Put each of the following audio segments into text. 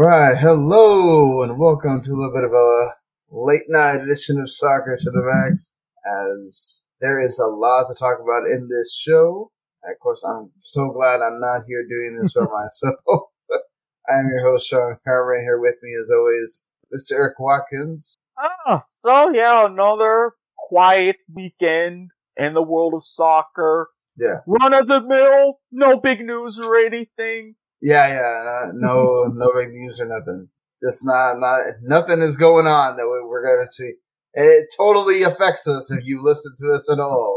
Right, hello, and welcome to a little bit of a late night edition of Soccer to the Max. As there is a lot to talk about in this show. Of course, I'm so glad I'm not here doing this by myself. I am your host, Sean Carver, here with me, as always, Mr. Erik Watkins. Ah, so yeah, another quiet weekend in the world of soccer. Yeah. Run of the mill, no big news or anything. Yeah, yeah, uh, no, no big news or nothing. Just not, not, nothing is going on that we, we're going to see. And it totally affects us if you listen to us at all.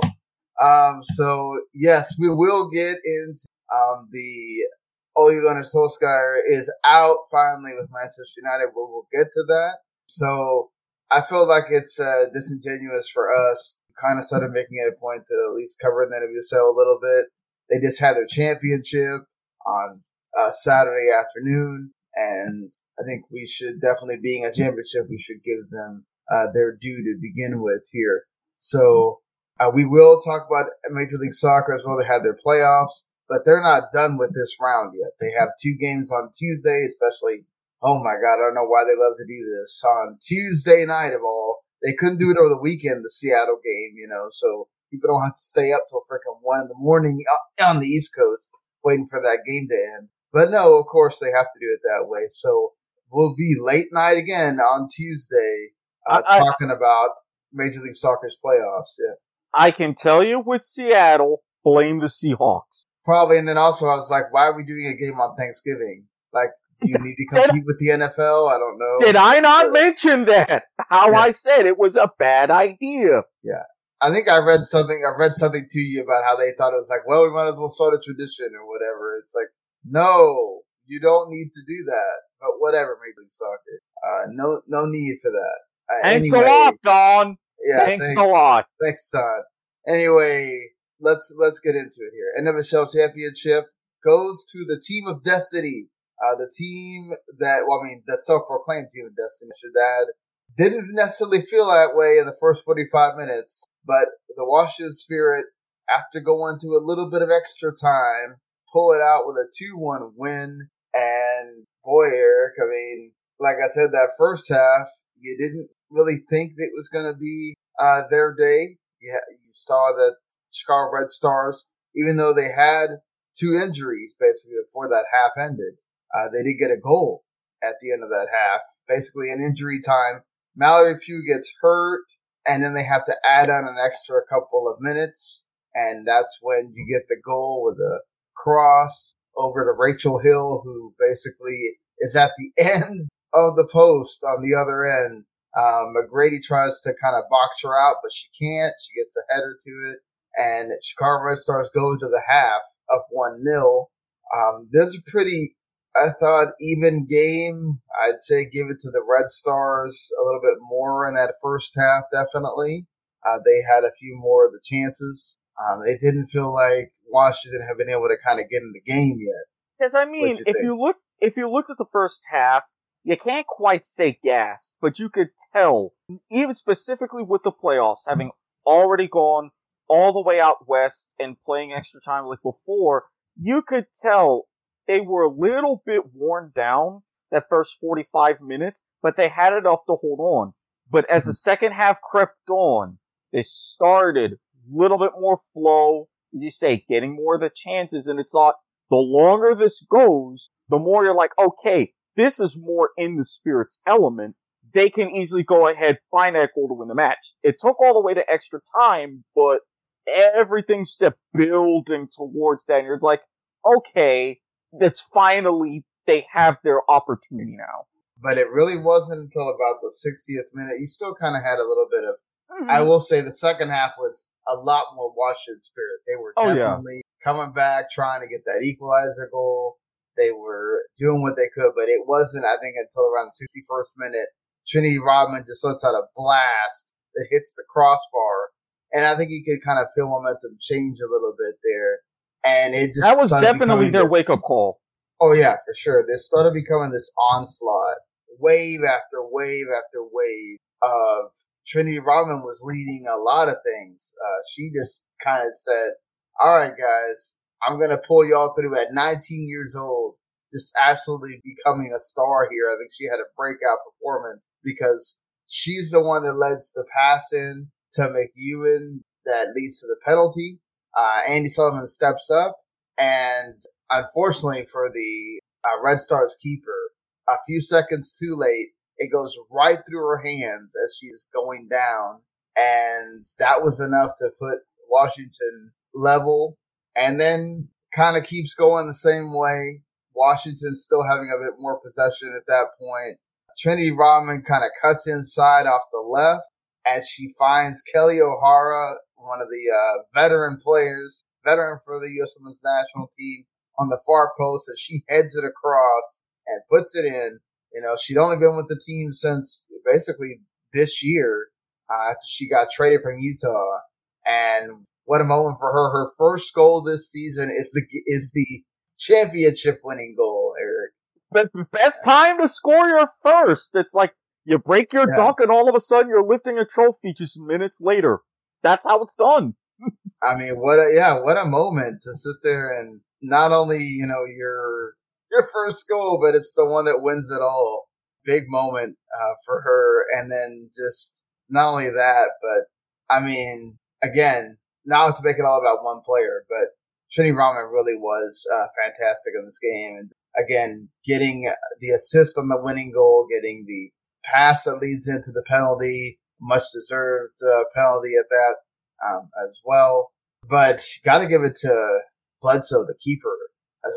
Um, so yes, we will get into, um, the Ole Gunnar Solskjaer is out finally with Manchester United. We'll, we'll get to that. So I feel like it's, uh, disingenuous for us kind of started making it a point to at least cover the NWSL a little bit. They just had their championship on uh, Saturday afternoon, and I think we should definitely, being a championship, we should give them uh, their due to begin with here. So uh, we will talk about Major League Soccer as well. They had their playoffs, but they're not done with this round yet. They have two games on Tuesday, especially. Oh my God, I don't know why they love to do this on Tuesday night of all. They couldn't do it over the weekend, the Seattle game, you know, so people don't have to stay up till freaking one in the morning uh, on the East Coast waiting for that game to end. But no, of course they have to do it that way. So we'll be late night again on Tuesday, uh, I, talking about Major League Soccer's playoffs. Yeah. I can tell you with Seattle, blame the Seahawks. Probably. And then also I was like, why are we doing a game on Thanksgiving? Like, do you need to compete with the NFL? I don't know. Did I not mention that? How yeah. I said it was a bad idea. Yeah. I think I read something, I read something to you about how they thought it was like, well, we might as well start a tradition or whatever. It's like, no, you don't need to do that. But whatever, Major League Soccer. Uh, no, no need for that. Uh, thanks anyway, a lot, Don. Yeah, thanks, thanks, a lot. Thanks, Don. Anyway, let's let's get into it here. NWSL championship goes to the team of destiny. Uh, the team that, well, I mean, the self-proclaimed team of destiny, should add, didn't necessarily feel that way in the first 45 minutes, but the Washington Spirit, after going to a little bit of extra time, pull it out with a 2-1 win. And boy, Erik, I mean, like I said, that first half, you didn't really think it was going to be uh, their day. Yeah, you saw that Chicago Red Stars, even though they had two injuries basically before that half ended, uh, they did get a goal at the end of that half. Basically, an injury time, Mallory Pugh gets hurt, and then they have to add on an extra couple of minutes, and that's when you get the goal with a cross over to Rachel Hill, who basically is at the end of the post on the other end. Um, McGrady tries to kind of box her out, but she can't. She gets a header to it, and Chicago Red Stars go to the half up one 0 um, This is pretty. I thought even game. I'd say give it to the Red Stars a little bit more in that first half. Definitely, uh, they had a few more of the chances. Um, it didn't feel like Washington have been able to kind of get in the game yet. Because I mean, you if think? you look if you look at the first half, you can't quite say gas, but you could tell, even specifically with the playoffs having already gone all the way out west and playing extra time like before, you could tell they were a little bit worn down that first 45 minutes, but they had enough to hold on. But as the mm-hmm. second half crept on, they started a little bit more flow, you say, getting more of the chances. And it's not the longer this goes, the more you're like, okay, this is more in the spirit's element. They can easily go ahead, find that goal to win the match. It took all the way to extra time, but everything's still building towards that. And you're like, okay, that's finally, they have their opportunity now. But it really wasn't until about the 60th minute. You still kind of had a little bit of, mm-hmm. I will say the second half was a lot more Washington spirit. They were oh, definitely yeah. coming back, trying to get that equalizer goal. They were doing what they could, but it wasn't, I think, until around the 61st minute, Trinity Rodman just lets out a blast that hits the crossbar. And I think you could kind of feel momentum change a little bit there. And it just that was definitely their wake up call. Oh yeah, for sure. This started becoming this onslaught, wave after wave after wave of Trinity Rodman was leading a lot of things. Uh, she just kind of said, all right, guys, I'm going to pull y'all through at 19 years old. just absolutely becoming a star here. I think she had a breakout performance because she's the one that leads the pass in to McEwen that leads to the penalty. Uh, Andi Sullivan steps up, and unfortunately for the uh, Red Stars keeper, a few seconds too late, it goes right through her hands as she's going down, and that was enough to put Washington level, and then kind of keeps going the same way. Washington still having a bit more possession at that point. Trinity Rodman kind of cuts inside off the left as she finds Kelley O'Hara, one of the uh, veteran players, veteran for the U.S. Women's National Team, on the far post, and she heads it across and puts it in. You know, she'd only been with the team since basically this year uh, after she got traded from Utah, and what a moment for her! Her first goal this season is the is the championship winning goal, Erik. But best time to score your first. It's like you break your yeah. dunk and all of a sudden you're lifting a trophy just minutes later. That's how it's done. I mean, what a yeah, what a moment to sit there and not only you know your your first goal, but it's the one that wins it all. Big moment uh, for her, and then just not only that, but I mean, again, not to make it all about one player, but Trinity Rodman really was uh, fantastic in this game. And again, getting the assist on the winning goal, getting the pass that leads into the penalty, much deserved uh, penalty at that um, as well. But got to give it to Bledsoe, the keeper,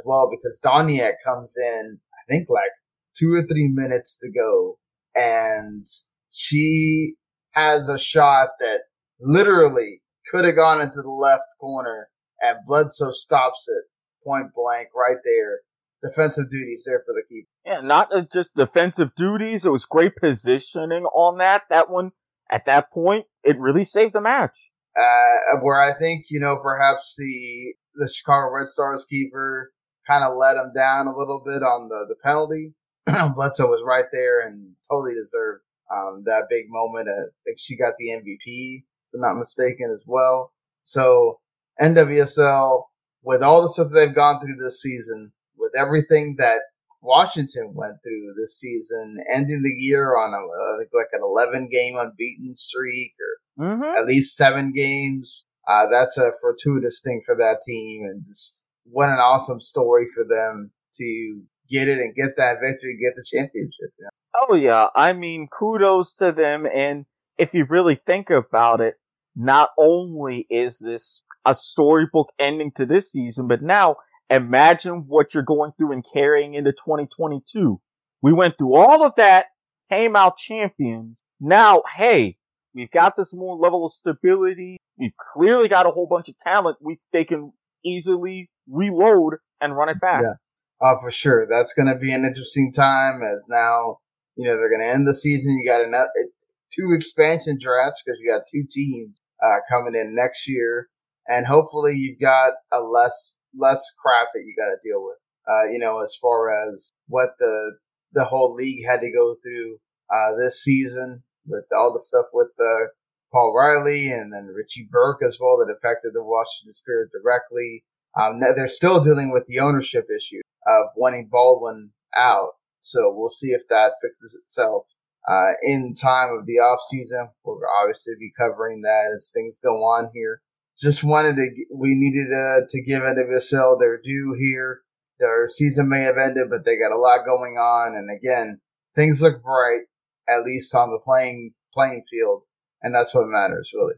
well, because Doniak comes in, I think like two or three minutes to go, and she has a shot that literally could have gone into the left corner, and Bledsoe stops it point blank right there. Defensive duties there for the keeper. Yeah, not just defensive duties. It was great positioning on that. That one, at that point, it really saved the match. Uh, where I think, you know, perhaps the, the Chicago Red Stars keeper kind of let him down a little bit on the, the penalty. Bledsoe was right there and totally deserved um, that big moment. I think she got the MVP I'm not mistaken, as well. So NWSL, with all the stuff they've gone through this season, with everything that Washington went through this season, ending the year on a, like an 11 game unbeaten streak or mm-hmm. at least seven games. Uh, that's a fortuitous thing for that team and just what an awesome story for them to get it and get that victory, get the championship. Know? Oh yeah. I mean, kudos to them. And if you really think about it, not only is this a storybook ending to this season, but now imagine what you're going through and carrying into 2022. We went through all of that, came out champions. Now, hey, we've got this more level of stability. We've clearly got a whole bunch of talent. We they can easily reload and run it back. Yeah. Oh, for sure. That's going to be an interesting time as now, you know, they're going to end the season. You got another, two expansion drafts because you got two teams uh, coming in next year, and hopefully you've got a less less crap that you got to deal with. Uh, you know, as far as what the the whole league had to go through uh, this season with all the stuff with uh, Paul Riley and then Richie Burke as well that affected the Washington Spirit directly. Um, they're still dealing with the ownership issue of wanting Baldwin out. So we'll see if that fixes itself uh, in time of the off season. We'll obviously be covering that as things go on here. Just wanted to, we needed uh, to give NWSL their due here. Their season may have ended, but they got a lot going on. And again, things look bright, at least on the playing, playing field. And that's what matters, really.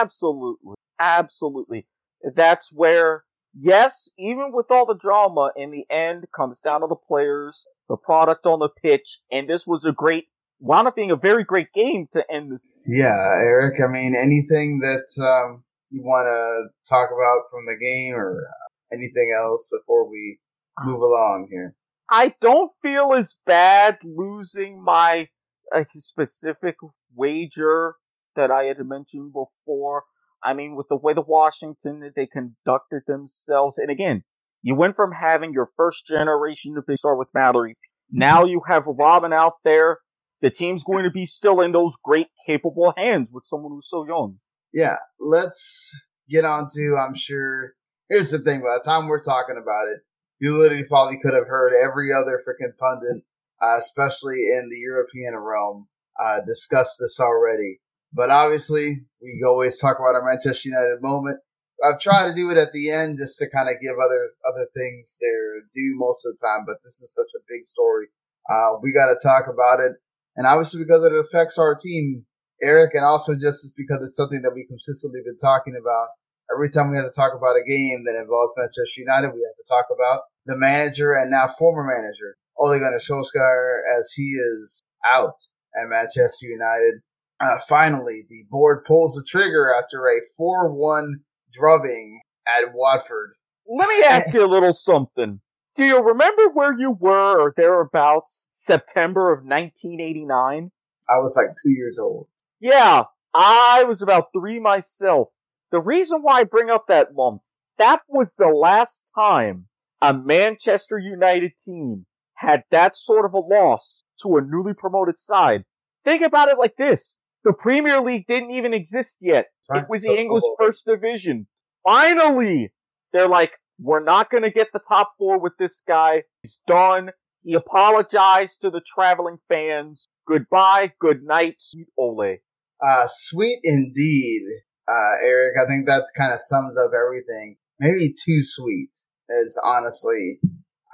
Absolutely. Absolutely. That's where, yes, even with all the drama in the end comes down to the players, the product on the pitch, and this was a great wound up being a very great game to end this. Yeah, Erik. I mean, anything that um, you want to talk about from the game or anything else before we move along here? I don't feel as bad losing my uh, specific wager that I had mentioned before. I mean, with the way the Washington that they conducted themselves, and again, you went from having your first generation of big star with Mallory. Now you have Robin out there the team's going to be still in those great, capable hands with someone who's so young. Yeah, let's get on to, I'm sure, here's the thing, by the time we're talking about it, you literally probably could have heard every other freaking pundit, uh, especially in the European realm, uh, discuss this already. But obviously, we always talk about our Manchester United moment. I've tried to do it at the end just to kind of give other other things their due most of the time, but this is such a big story. Uh, we got to talk about it, and obviously because it affects our team, Erik, and also just because it's something that we consistently been talking about. Every time we have to talk about a game that involves Manchester United, we have to talk about the manager and now former manager Ole Gunnar Solskjaer as he is out at Manchester United. Uh, finally, the board pulls the trigger after a 4-1 drubbing at Watford. Let me ask you a little something. Do you remember where you were or thereabouts September of 1989? I was like two years old. Yeah, I was about three myself. The reason why I bring up that month, that was the last time a Manchester United team had that sort of a loss to a newly promoted side. Think about it like this. The Premier League didn't even exist yet. It was the English First Division. Finally, they're like, we're not going to get the top four with this guy. He's done. He apologized to the traveling fans. Goodbye, good night, sweet Ole. Uh, sweet indeed, uh, Erik. I think that kind of sums up everything. Maybe too sweet is honestly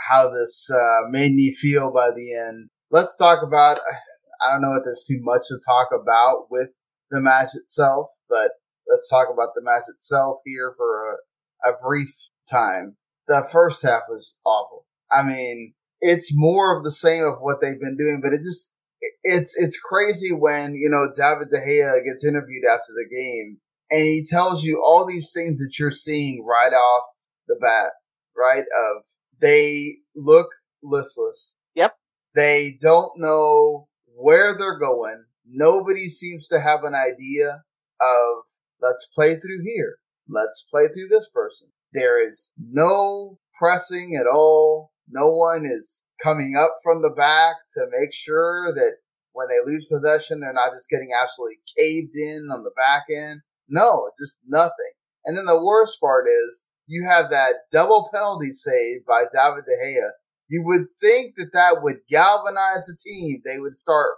how this uh, made me feel by the end. Let's talk about. I don't know if there's too much to talk about with the match itself, but let's talk about the match itself here for a, a brief time. The first half was awful. I mean, it's more of the same of what they've been doing, but it just it's it's crazy when you know David De Gea gets interviewed after the game and he tells you all these things that you're seeing right off the bat, right? Of they look listless. Yep. They don't know where they're going. Nobody seems to have an idea of let's play through here. Let's play through this person. There is no pressing at all. No one is coming up from the back to make sure that when they lose possession, they're not just getting absolutely caved in on the back end. No, just nothing. And then the worst part is you have that double penalty save by David De Gea. You would think that that would galvanize the team. They would start,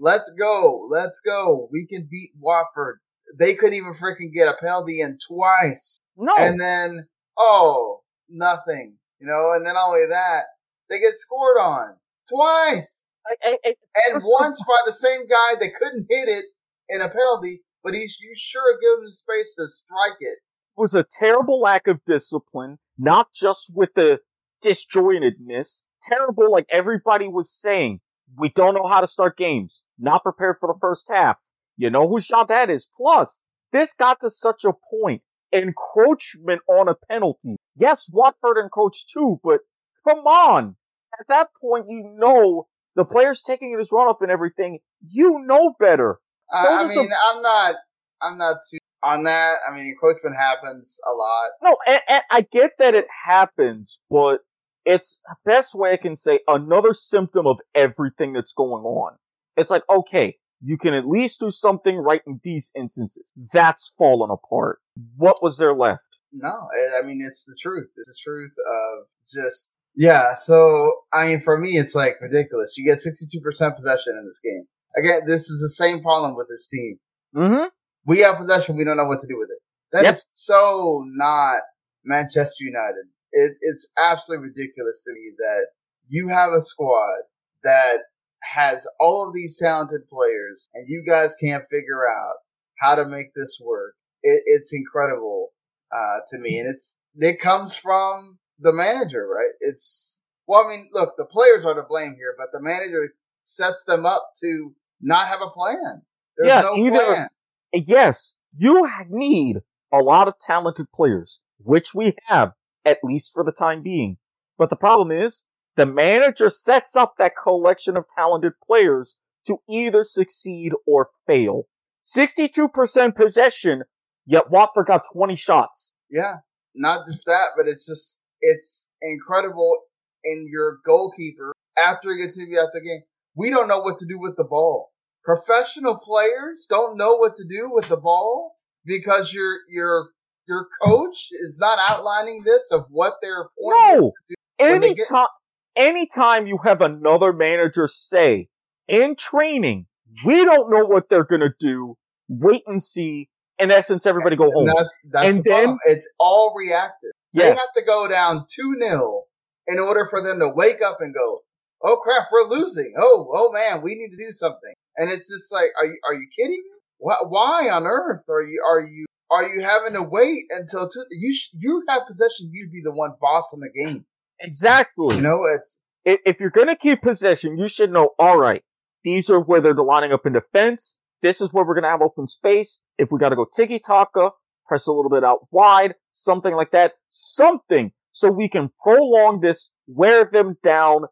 let's go, let's go. We can beat Watford. They couldn't even freaking get a penalty in twice. No. And then, oh, nothing. You know, and then not only that, they get scored on twice. I, I, I, and once by the same guy that couldn't hit it in a penalty, but he's you sure give him the space to strike it. it. Was a terrible lack of discipline, not just with the disjointedness. Terrible, like everybody was saying. We don't know how to start games. Not prepared for the first half. You know whose job that is. Plus, this got to such a point. Encroachment on a penalty. Yes, Watford encroached too, but come on. At that point, you know the player's taking his run up and everything. You know better. Uh, I mean, some... I'm not, I'm not too on that. I mean, encroachment happens a lot. No, and, and I get that it happens, but it's the best way I can say another symptom of everything that's going on. It's like, okay, you can at least do something right in these instances. That's fallen apart. What was there left? No, I mean, it's the truth. It's the truth of just, yeah. So, I mean, for me, it's like ridiculous. You get 62% possession in this game. Again, this is the same problem with this team. Mm-hmm. We have possession. We don't know what to do with it. That yep. is so not Manchester United. It, it's absolutely ridiculous to me that you have a squad that has all of these talented players and you guys can't figure out how to make this work. It, it's incredible, uh, to me. And it's, it comes from the manager, right? It's, well, I mean, look, the players are to blame here, but the manager sets them up to not have a plan. There's yeah, no either, plan. Yes, you need a lot of talented players, which we have, at least for the time being. But the problem is, the manager sets up that collection of talented players to either succeed or fail. 62% possession, yet Watford got 20 shots. Yeah, not just that, but it's just, it's incredible in your goalkeeper after he gets to be out the game. We don't know what to do with the ball. Professional players don't know what to do with the ball because your your your coach is not outlining this of what they're no. anytime, get... anytime you have another manager say in training, we don't know what they're gonna do. Wait and see. In essence, everybody go home. And that's that's and the then problem. it's all reactive. Yes. They have to go down two 0 in order for them to wake up and go, "Oh crap, we're losing! Oh, oh man, we need to do something." And it's just like, are you are you kidding me? Why, why on earth are you are you are you having to wait until two, you sh- you have possession? You'd be the one bossing the game. Exactly. You know, it's if, if you're going to keep possession, you should know. All right, these are where they're lining up in defense. This is where we're going to have open space. If we got to go tiki taka, press a little bit out wide, something like that, something so we can prolong this, wear them down,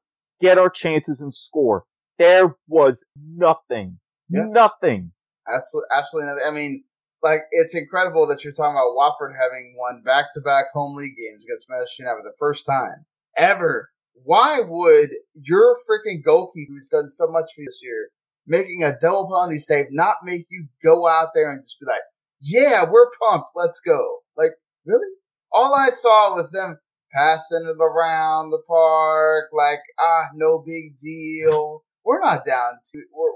get our chances and score. There was nothing, yeah. nothing. Absolutely, absolutely nothing. I mean, like it's incredible that you're talking about Watford having won back-to-back home league games against Manchester United for the first time ever. Why would your freaking goalkeeper, who's done so much for you this year, making a double penalty save, not make you go out there and just be like, "Yeah, we're pumped, let's go"? Like, really? All I saw was them passing it around the park, like, ah, no big deal. We're not down to, we're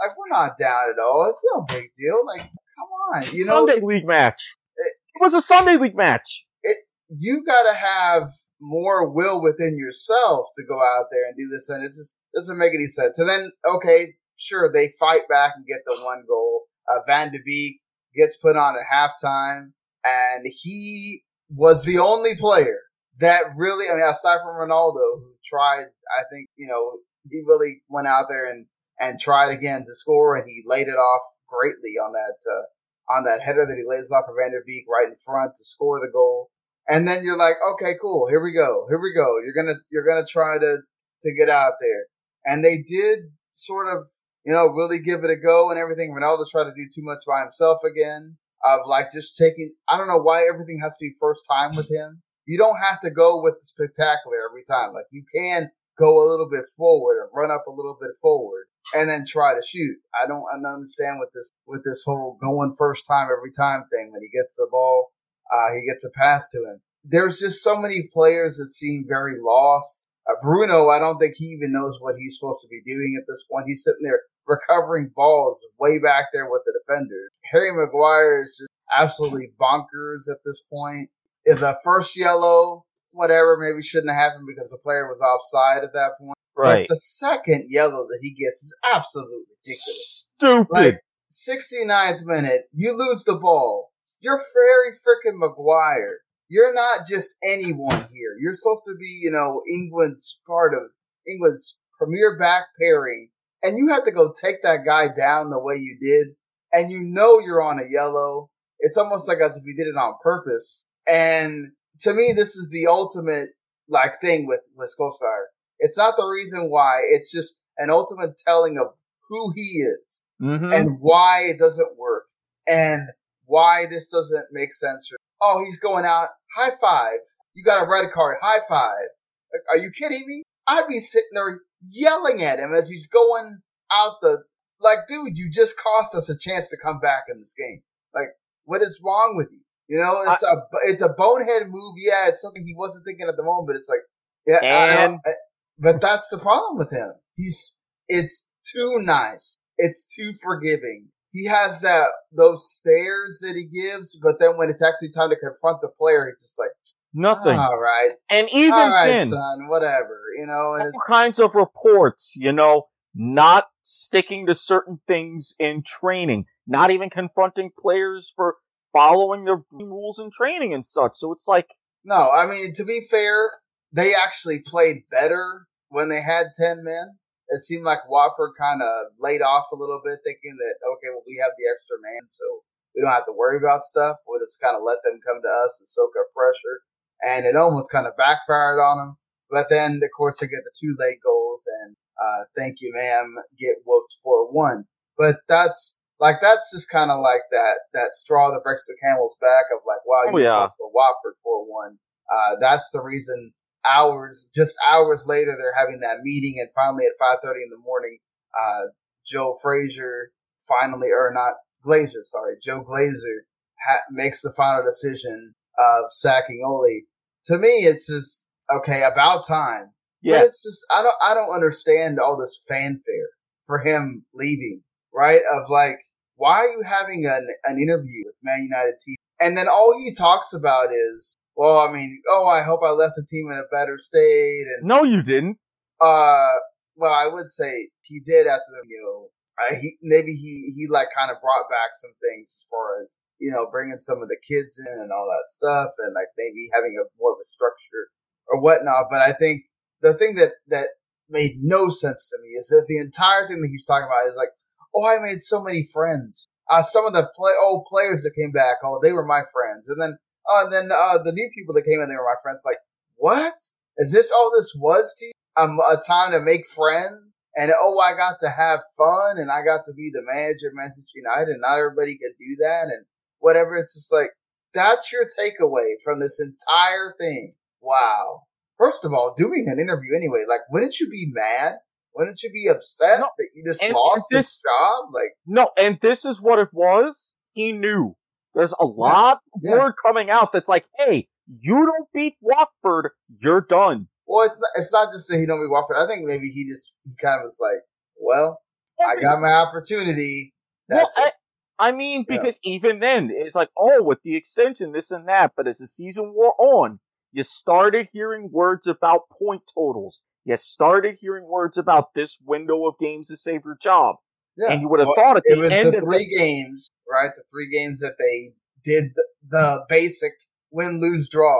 like, we're not down at all. It's no big deal. Like, come on, you know, Sunday league match. It, it was a Sunday league match. It, you gotta have more will within yourself to go out there and do this, and it just doesn't make any sense. And then, okay, sure, they fight back and get the one goal. Uh, Van de Beek gets put on at halftime, and he was the only player that really, I mean, aside from Ronaldo, who tried, I think, you know, he really went out there and, and tried again to score, and he laid it off greatly on that, uh, on that header that he lays off of Van de Beek right in front to score the goal. And then you're like, okay, cool, here we go, here we go. You're gonna, you're gonna try to, to get out there. And they did sort of, you know, really give it a go and everything. Ronaldo tried to do too much by himself again, of like just taking, I don't know why everything has to be first time with him you don't have to go with the spectacular every time. Like you can go a little bit forward and run up a little bit forward and then try to shoot. I don't, I don't understand with this with this whole going first time every time thing. When he gets the ball, uh, he gets a pass to him. There's just so many players that seem very lost. Uh, Bruno, I don't think he even knows what he's supposed to be doing at this point. He's sitting there recovering balls way back there with the defenders. Harry Maguire is just absolutely bonkers at this point the first yellow, whatever, maybe shouldn't have happened because the player was offside at that point. Right. But the second yellow that he gets is absolutely ridiculous. Stupid. Like, 69th minute, you lose the ball. You're very freaking Maguire. You're not just anyone here. You're supposed to be, you know, England's part of England's premier back pairing. And you have to go take that guy down the way you did. And you know you're on a yellow. It's almost like as if you did it on purpose. And to me, this is the ultimate like thing with, with Solskjaer. It's not the reason why. It's just an ultimate telling of who he is mm-hmm. and why it doesn't work and why this doesn't make sense. For, oh, he's going out. High five. You got a red card. High five. Like, are you kidding me? I'd be sitting there yelling at him as he's going out the, like, dude, you just cost us a chance to come back in this game. Like, what is wrong with you? You know, it's I, a it's a bonehead move. Yeah, it's something he wasn't thinking at the moment, but it's like, yeah, and I, but that's the problem with him. He's it's too nice. It's too forgiving. He has that those stares that he gives, but then when it's actually time to confront the player, he's just like nothing. All right, and even all right, then, son, whatever. You know, it's all kinds of reports. You know, not sticking to certain things in training, not even confronting players for following the rules and training and such. So it's like no. I mean, to be fair, they actually played better when they had ten men. It seemed like Watford kind of laid off a little bit, thinking that okay, well, we have the extra man, so we don't have to worry about stuff. We'll just kind of let them come to us and soak up pressure. And it almost kind of backfired on them. But then, of course, they get the two late goals and, uh, thank you, ma'am, get whooped for one. But that's, like that's just kind of like that that straw that breaks the camel's back of like, wow, you oh, yeah. lost to Watford for one. Uh, that's the reason. Hours, just hours later, they're having that meeting, and finally at five thirty in the morning, uh, Joe Frazier finally, or not Glazer, sorry, Joe Glazer ha- makes the final decision of sacking Ole. To me, it's just Okay, about time. Yeah. But it's just I don't I don't understand all this fanfare for him leaving, right? Of like, why are you having an an interview with Man United TV? And then all he talks about is, well, I mean, oh, I hope I left the team in a better state. And no, you didn't. Uh, well, I would say he did after the you know, uh, he maybe he he like kind of brought back some things as far as you know bringing some of the kids in and all that stuff, and like maybe having a more of a structure or whatnot. But I think the thing that that made no sense to me is that the entire thing that he's talking about is like, oh, I made so many friends. Uh, some of the play, old players that came back, oh, they were my friends. And then, uh, and then, uh, the new people that came in, they were my friends. Like, what? Is this all this was to you? Um, a time to make friends? And oh, I got to have fun and I got to be the manager of Manchester United and not everybody could do that and whatever. It's just like, that's your takeaway from this entire thing. Wow. First of all, doing an interview anyway, like, wouldn't you be mad? Wouldn't you be upset no, that you just and, lost and this, job? Like, no, and this is what it was. He knew. There's a lot yeah, of word coming out that's like, hey, you don't beat Watford, you're done. Well, it's not, it's not just that he don't beat Watford. I think maybe he just he kind of was like, well, I got my opportunity. That's well, I, I, mean, because yeah. even then, it's like, oh, with the extension, this and that. But as the season wore on, you started hearing words about point totals. You started hearing words about this window of games to save your job. Yeah. And you would have well, thought at the it was end the three the- games, right? The three games that they did the, the basic win, lose, draw,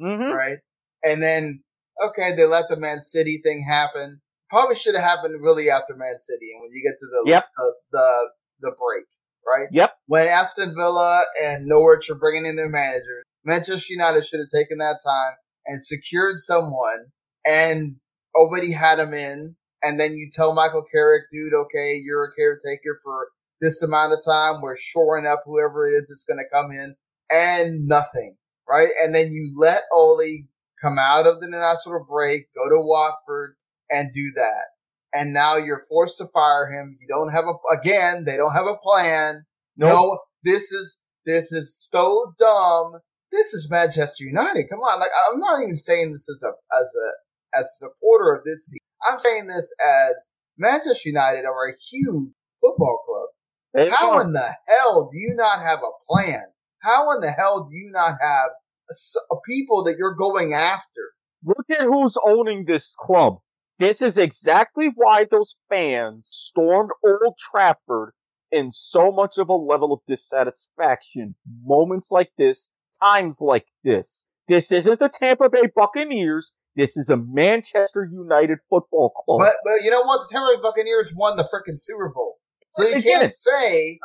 mm-hmm. right? And then, okay, they let the Man City thing happen. Probably should have happened really after Man City. And when you get to the, yep. the, the, the break, right? Yep. When Aston Villa and Norwich are bringing in their managers, Manchester United should have taken that time and secured someone and already had him in. And then you tell Michael Carrick, dude, okay, you're a caretaker for this amount of time. We're shoring up whoever it is that's going to come in and nothing, right? And then you let Ole come out of the international break, go to Watford and do that. And now you're forced to fire him. You don't have a, again, they don't have a plan. Nope. No, this is, this is so dumb this is Manchester United. Come on, like I'm not even saying this as a as a as a supporter of this team. I'm saying this as Manchester United are a huge football club. How in the hell do you not have a plan? How in the hell do you not have a, a people that you're going after? Look at who's owning this club. This is exactly why those fans stormed Old Trafford in so much of a level of dissatisfaction. Moments like this times like this. This isn't the Tampa Bay Buccaneers. This is a Manchester United football club. But, but you know what? The Tampa Bay Buccaneers won the freaking Super Bowl. So you Again, can't say.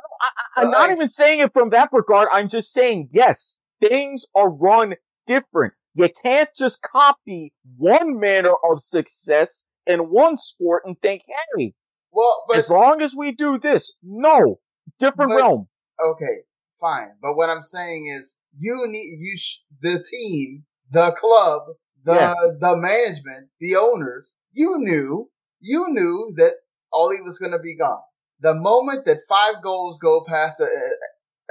I, am not even saying it from that regard. I'm just saying, yes, things are run different. You can't just copy one manner of success in one sport and think, hey, well, but, as long as we do this, no, different but, realm. Okay, fine. But what I'm saying is, you need you sh- the team, the club, the yes. the management, the owners. You knew you knew that Ole was going to be gone. The moment that five goals go past uh,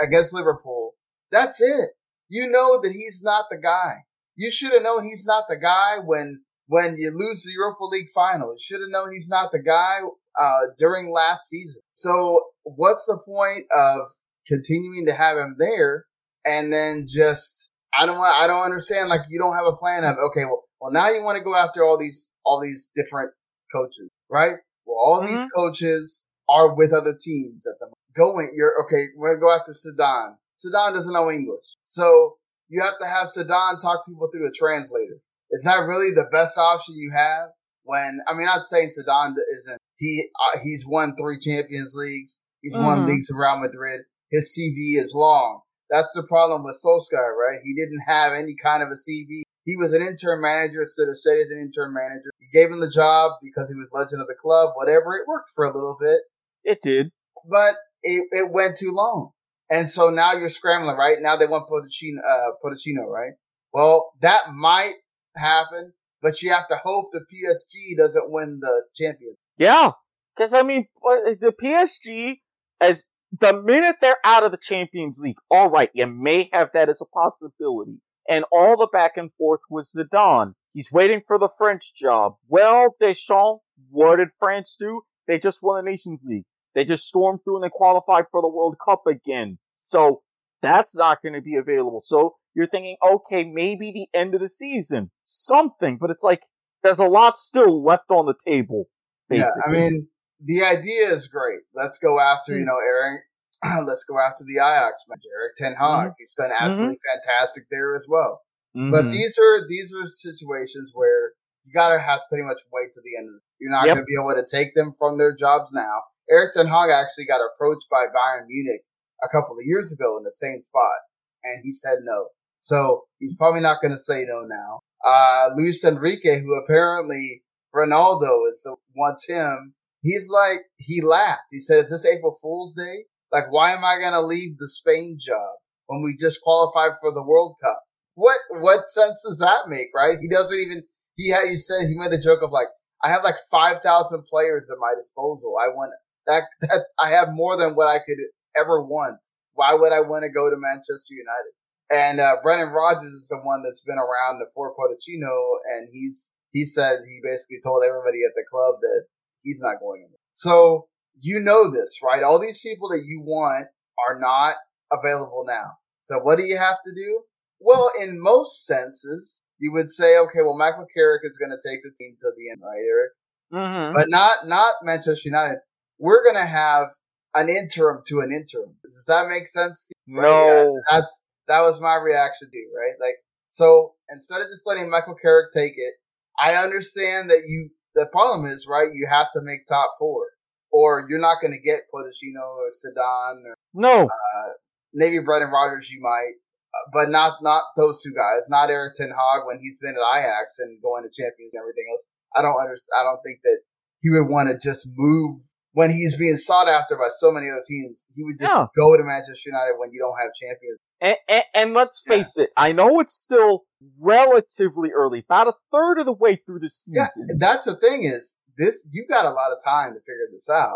against Liverpool, that's it. You know that he's not the guy. You should have known he's not the guy when when you lose the Europa League final. You should have known he's not the guy uh, during last season. So what's the point of continuing to have him there and then just I don't I don't understand. Like you don't have a plan of okay, well, well now you want to go after all these all these different coaches, right? Well, all mm-hmm. these coaches are with other teams at the moment. Going, you're okay. We're gonna go after Zidane. Zidane doesn't know English, so you have to have Zidane talk to people through a translator. Is that really the best option you have? When I mean, I'm not saying Zidane isn't. He uh, he's won three Champions Leagues. He's mm-hmm. won leagues around Madrid. His CV is long. That's the problem with Solskjaer, right? He didn't have any kind of a CV. He was an interim manager instead of stayed as an interim manager. He gave him the job because he was legend of the club, whatever. It worked for a little bit. It did. But it, it went too long. And so now you're scrambling, right? Now they want Pochettino, uh, Pochettino, right? Well, that might happen, but you have to hope the PSG doesn't win the champion. Yeah. Cause I mean, the PSG, as the minute they're out of the Champions League, all right, you may have that as a possibility. And all the back and forth was Zidane. He's waiting for the French job. Well, Deschamps, what did France do? They just won the Nations League. They just stormed through and they qualified for the World Cup again. So that's not going to be available. So you're thinking, okay, maybe the end of the season, something, but it's like there's a lot still left on the table. Basically. Yeah, I mean, the idea is great. Let's go after, mm-hmm. you know, Erik. let's go after the Ajax manager, Erik Ten Hag. Mm-hmm. He's done absolutely mm-hmm. fantastic there as well. But mm-hmm. these are these are situations where you gotta have to pretty much wait to the end. Of the, you're not yep. gonna be able to take them from their jobs now. Erik Ten Hag actually got approached by Bayern Munich a couple of years ago in the same spot, and he said no. So he's probably not going to say no now. Uh, Luis Enrique, who apparently Ronaldo is the, wants him. He's like, he laughed. He said, is this April Fool's Day? Like, why am I going to leave the Spain job when we just qualified for the World Cup? What, what sense does that make, right? He doesn't even, he had, he said, he made the joke of like, I have like 5,000 players at my disposal. I want that, that, I have more than what I could ever want. Why would I want to go to Manchester United? And uh, Brendan Rodgers is the one that's been around the Fort Pochettino, and he's he said he basically told everybody at the club that he's not going in. So you know this, right? All these people that you want are not available now. So what do you have to do? Well, in most senses, you would say, okay, well, Michael Carrick is going to take the team to the end, right, Erik? Mm-hmm. But not not Manchester United. We're going to have an interim to an interim. Does that make sense? No. Right? Yeah, that's that was my reaction to right? Like so instead of just letting Michael Carrick take it, I understand that you the problem is, right, you have to make top four. Or you're not gonna get Pochettino or Zidane or No. Uh, maybe Brendan Rodgers you might. Uh, but not not those two guys, not Erik Ten Hag when he's been at Ajax and going to Champions and everything else. I don't understand. I don't think that he would want to just move when he's being sought after by so many other teams, he would just yeah. go to Manchester United when you don't have champions. And, and, and let's face yeah. it, I know it's still relatively early, about a third of the way through the season. Yeah, that's the thing is this. You got a lot of time to figure this out.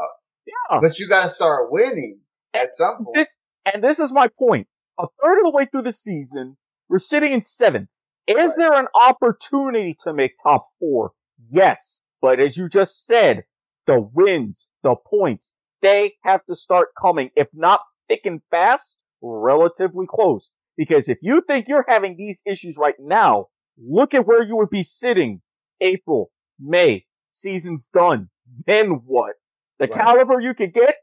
Yeah, but you got to start winning and at some point. This, and this is my point. A third of the way through the season, we're sitting in seventh. Is right. there an opportunity to make top four? Yes. But as you just said, the wins, the points, they have to start coming. If not thick and fast, relatively close. Because if you think you're having these issues right now, look at where you would be sitting April, May, season's done. Then what? The right. caliber you could get?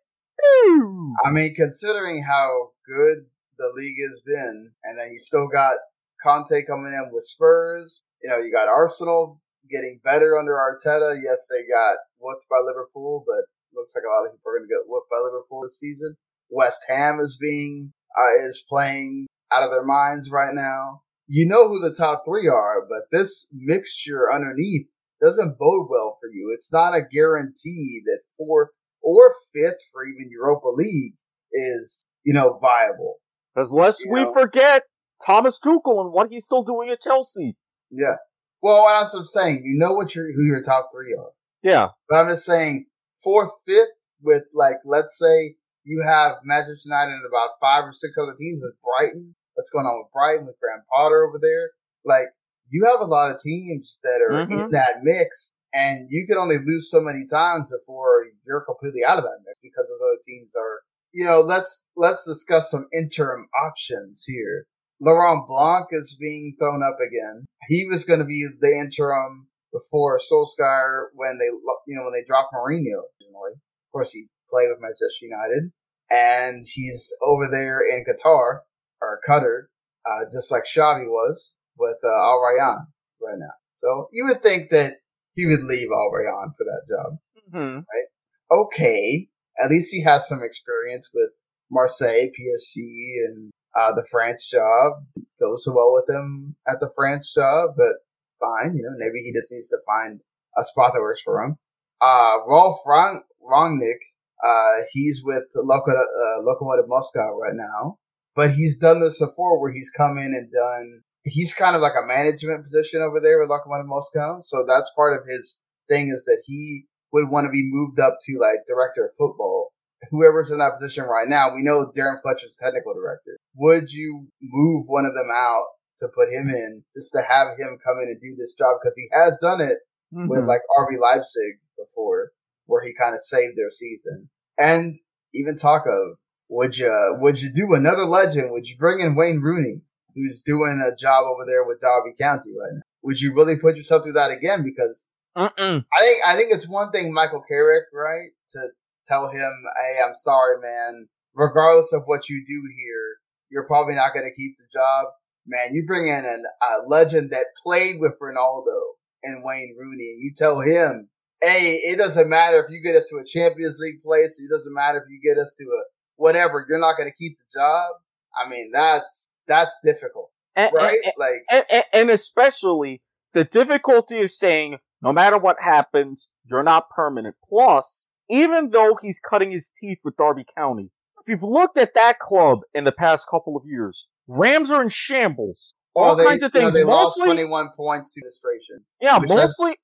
I mean, considering how good the league has been, and then you still got Conte coming in with Spurs, you know, you got Arsenal getting better under Arteta. Yes, they got whooped by Liverpool, but looks like a lot of people are going to get whooped by Liverpool this season. West Ham is being uh, is playing out of their minds right now. You know who the top three are, but this mixture underneath doesn't bode well for you. It's not a guarantee that fourth or fifth for even Europa League is, you know, viable. Because lest you we know? forget Thomas Tuchel and what he's still doing at Chelsea. Yeah. Well, that's what I'm saying. You know what your who your top three are. Yeah. But I'm just saying fourth, fifth with like let's say you have Manchester United and about five or six other teams with Brighton. What's going on with Brighton with Graham Potter over there? Like you have a lot of teams that are mm-hmm. in that mix, and you can only lose so many times before you're completely out of that mix because those other teams are. You know, let's let's discuss some interim options here. Laurent Blanc is being thrown up again. He was going to be the interim before Solskjaer when they, you know, when they dropped Mourinho. Of course, he played with Manchester United, and he's over there in Qatar or Qatar, uh, just like Xavi was with uh, Al Rayyan right now. So you would think that he would leave Al Rayyan for that job, mm-hmm. right? Okay, at least he has some experience with Marseille, PSG, and uh, the France job goes so well with him at the France job, but fine. You know, maybe he just needs to find a spot that works for him. Uh, Ralf Rang- Rangnick, uh, he's with Loko- uh, Lokomotiv Moscow right now, but he's done this before where he's come in and done, he's kind of like a management position over there with Lokomotiv Moscow. So that's part of his thing is that he would want to be moved up to like director of football whoever's in that position right now, we know Darren Fletcher's technical director. Would you move one of them out to put him in, just to have him come in and do this job because he has done it mm-hmm. with like RB Leipzig before, where he kind of saved their season. And even talk of would you would you do another legend? Would you bring in Wayne Rooney, who's doing a job over there with Derby County right now? Would you really put yourself through that again? Because Mm-mm. I think I think it's one thing Michael Carrick, right, to tell him, "Hey, I'm sorry, man. Regardless of what you do here, you're probably not going to keep the job." Man, you bring in an, a legend that played with Ronaldo and Wayne Rooney, and you tell him, "Hey, it doesn't matter if you get us to a Champions League place. It doesn't matter if you get us to a whatever. You're not going to keep the job." I mean, that's that's difficult, and, right? And, like, and, and especially the difficulty of saying no matter what happens, you're not permanent. Plus, even though he's cutting his teeth with Derby County, if you've looked at that club in the past couple of years, Rams are in shambles. Oh, All they, kinds of things. You know, they mostly, lost 21 points to administration. Yeah, mostly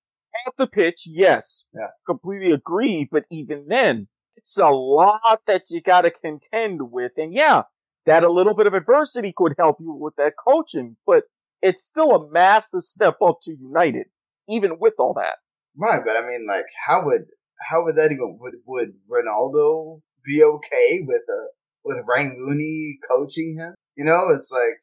off the pitch, yes. Yeah. Completely agree, but even then, it's a lot that you gotta contend with. And yeah, that a little bit of adversity could help you with that coaching, but it's still a massive step up to United even with all that. Right, but I mean, like, how would how would that even would would Ronaldo be okay with a with Wayne Rooney coaching him? You know, it's like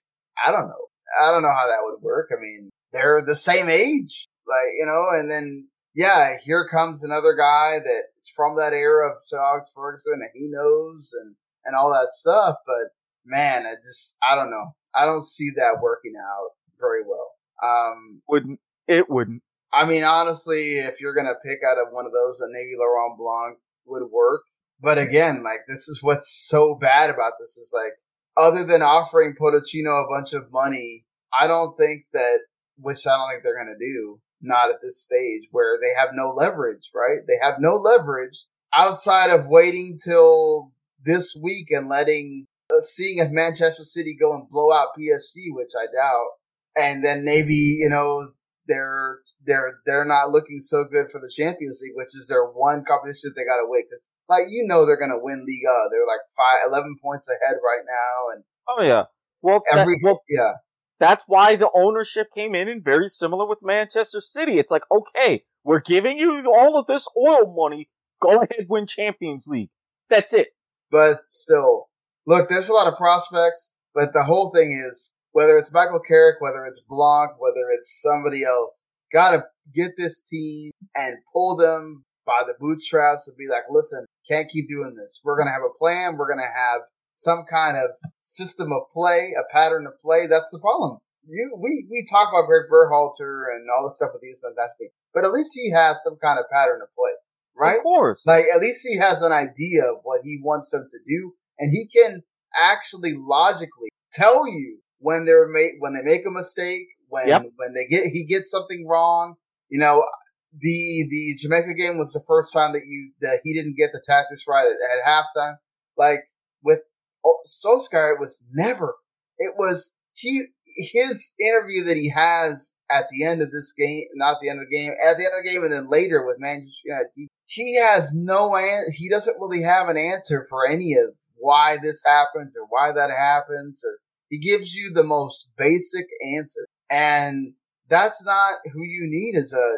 I don't know. I don't know how that would work. I mean, they're the same age, like you know, and then yeah, here comes another guy that's from that era of Sir Alex Ferguson and he knows and and all that stuff. But man, I just I don't know. I don't see that working out very well. Um, wouldn't it? Wouldn't. I mean, honestly, if you're gonna pick out of one of those, then maybe Laurent Blanc would work. But again, like this is what's so bad about this is like, other than offering Pochettino a bunch of money, I don't think that, which I don't think they're gonna do, not at this stage where they have no leverage, right? They have no leverage outside of waiting till this week and letting, uh, seeing if Manchester City go and blow out PSG, which I doubt, and then maybe you know they're they're they're not looking so good for the Champions League, which is their one competition they got to win. Because like you know they're gonna win Liga. They're like five, 11 points ahead right now, and oh yeah, well every that, well, yeah. That's why the ownership came in and very similar with Manchester City. It's like, okay, we're giving you all of this oil money. Go ahead, win Champions League. That's it. But still, look, there's a lot of prospects, but the whole thing is whether it's Michael Carrick, whether it's Blanc, whether it's somebody else, gotta get this team and pull them by the bootstraps and be like, listen, can't keep doing this. We're gonna have a plan. We're gonna have some kind of system of play, a pattern of play. That's the problem. You, we, we talk about Greg Berhalter and all the stuff with these fantastic, but at least he has some kind of pattern of play, right? Of course. Like at least he has an idea of what he wants them to do and he can actually logically tell you when they're make when they make a mistake, when yep. when they get he gets something wrong. You know, the the Jamaica game was the first time that you that he didn't get the tactics right at, at halftime. Like with Oh, Solskjaer, it was never. It was he his interview that he has at the end of this game, not the end of the game, at the end of the game, and then later with Manchester United. He has no an- he doesn't really have an answer for any of why this happens or why that happens or he gives you the most basic answer. And that's not who you need as a,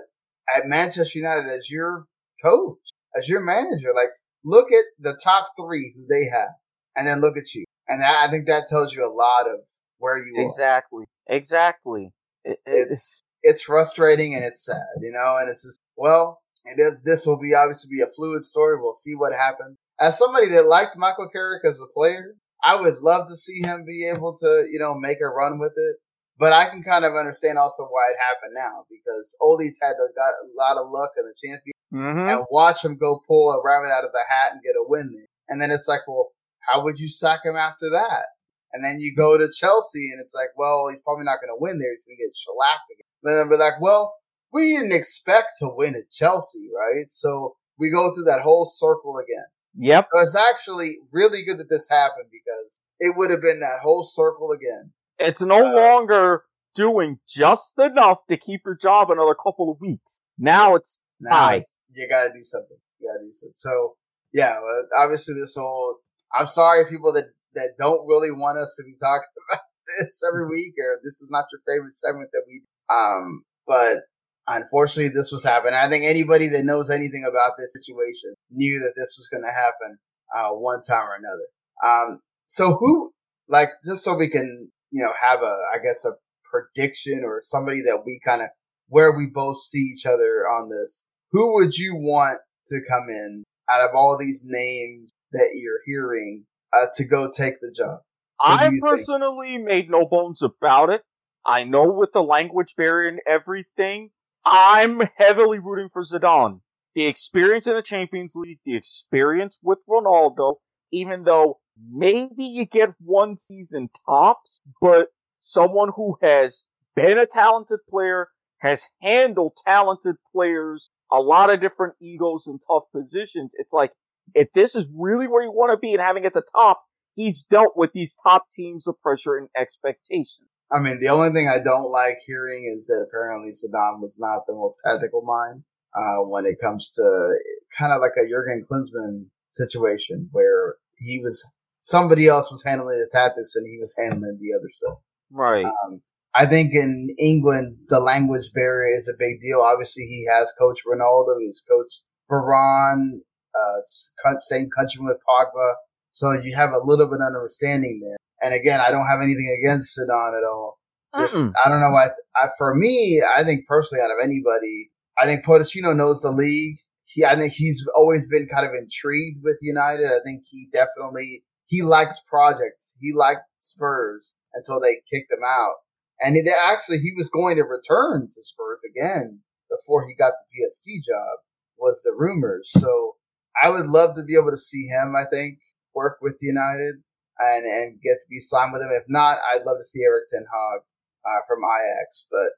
at Manchester United as your coach, as your manager. Like, look at the top three who they have and then look at you. And I think that tells you a lot of where you exactly. are. Exactly. It, it's, it's frustrating and it's sad, you know, and it's just, well, it is, this will be obviously be a fluid story. We'll see what happens. As somebody that liked Michael Carrick as a player, I would love to see him be able to, you know, make a run with it. But I can kind of understand also why it happened now because Ole's had a, got a lot of luck in the champion mm-hmm. and watch him go pull a rabbit out of the hat and get a win there. And then it's like, well, how would you sack him after that? And then you go to Chelsea and it's like, well, he's probably not going to win there. He's going to get shellacked again. But then be like, well, we didn't expect to win at Chelsea, right? So we go through that whole circle again. Yep. So it's actually really good that this happened because it would have been that whole circle again. It's no uh, longer doing just enough to keep your job another couple of weeks. Now it's now It's, you gotta do something. You gotta do something. So yeah, obviously this whole, I'm sorry people that, that don't really want us to be talking about this every week, or this is not your favorite segment that we. Um, but unfortunately, this was happening. I think anybody that knows anything about this situation knew that this was going to happen uh, one time or another. Um, so who, like, just so we can, you know, have a, I guess, a prediction or somebody that we kind of where we both see each other on this. Who would you want to come in out of all these names that you're hearing uh, to go take the job? I personally think? made no bones about it. I know with the language barrier and everything, I'm heavily rooting for Zidane. The experience in the Champions League, the experience with Ronaldo, even though maybe you get one season tops, but someone who has been a talented player, has handled talented players, a lot of different egos and tough positions. It's like, if this is really where you want to be and having at the top, he's dealt with these top teams of pressure and expectation. I mean, the only thing I don't like hearing is that apparently Zidane was not the most tactical mind uh, when it comes to kind of like a Jurgen Klinsmann situation where he was somebody else was handling the tactics and he was handling the other stuff. Right. Um, I think in England, the language barrier is a big deal. Obviously, he has coached Ronaldo. He's coached Varane, uh, same country with Pogba. So you have a little bit of understanding there. And again, I don't have anything against Zidane at all. Just, Mm-mm. I don't know why. I, for me, I think personally, out of anybody, I think Pochettino knows the league. He, I think he's always been kind of intrigued with United. I think he definitely, he likes projects. He liked Spurs until they kicked him out. And it, actually, he was going to return to Spurs again before he got the PSG job, was the rumors. So I would love to be able to see him, I think, work with United and, and get to be signed with him. If not, I'd love to see Erik Ten Hag uh, from Ajax, but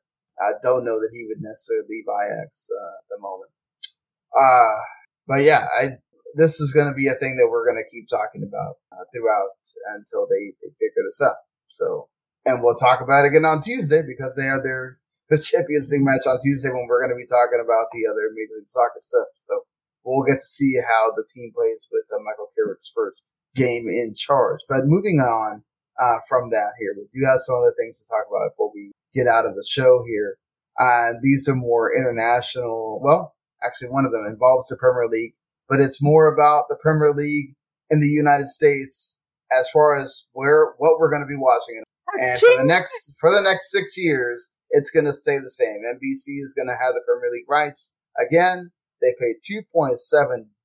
I don't know that he would necessarily leave Ajax uh, at the moment. Uh, but yeah, I, this is going to be a thing that we're going to keep talking about uh, throughout until they, they figure this out. So and we'll talk about it again on Tuesday because they have their the Champions League match on Tuesday when we're going to be talking about the other Major League Soccer stuff. So we'll get to see how the team plays with uh, Michael Carrick's first game in charge. But moving on uh, from that here, we do have some other things to talk about before we get out of the show here. Uh, these are more international. Well, actually, one of them involves the Premier League, but it's more about the Premier League in the United States as far as where what we're going to be watching and for the next for the next six years, it's going to stay the same. NBC is going to have the Premier League rights again. They paid 2.7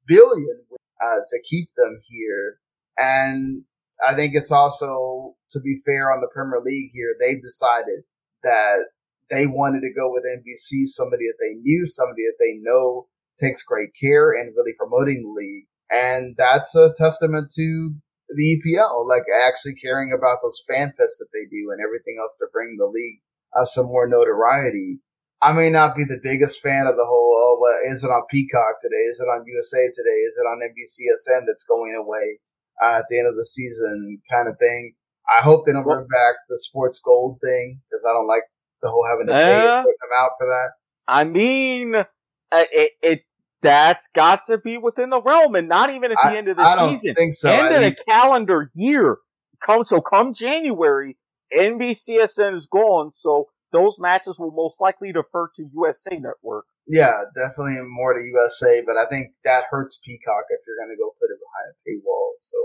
billion uh, to keep them here, and I think it's also to be fair on the Premier League here. They've decided that they wanted to go with NBC, somebody that they knew, somebody that they know takes great care in really promoting the league, and that's a testament to the EPL, like actually caring about those fan fests that they do and everything else to bring the league uh, some more notoriety. I may not be the biggest fan of the whole, oh, but is it on Peacock today? Is it on USA today? Is it on NBCSN that's going away uh, at the end of the season kind of thing? I hope they don't bring back the sports gold thing because I don't like the whole having to pay uh, them out for that. I mean, it, it that's got to be within the realm, and not even at the I, end of the I season. think so. End I of the calendar year. Come so come January, NBCSN is gone, so those matches will most likely defer to USA Network. Yeah, definitely more to USA, but I think that hurts Peacock if you're going to go put it behind a paywall. So,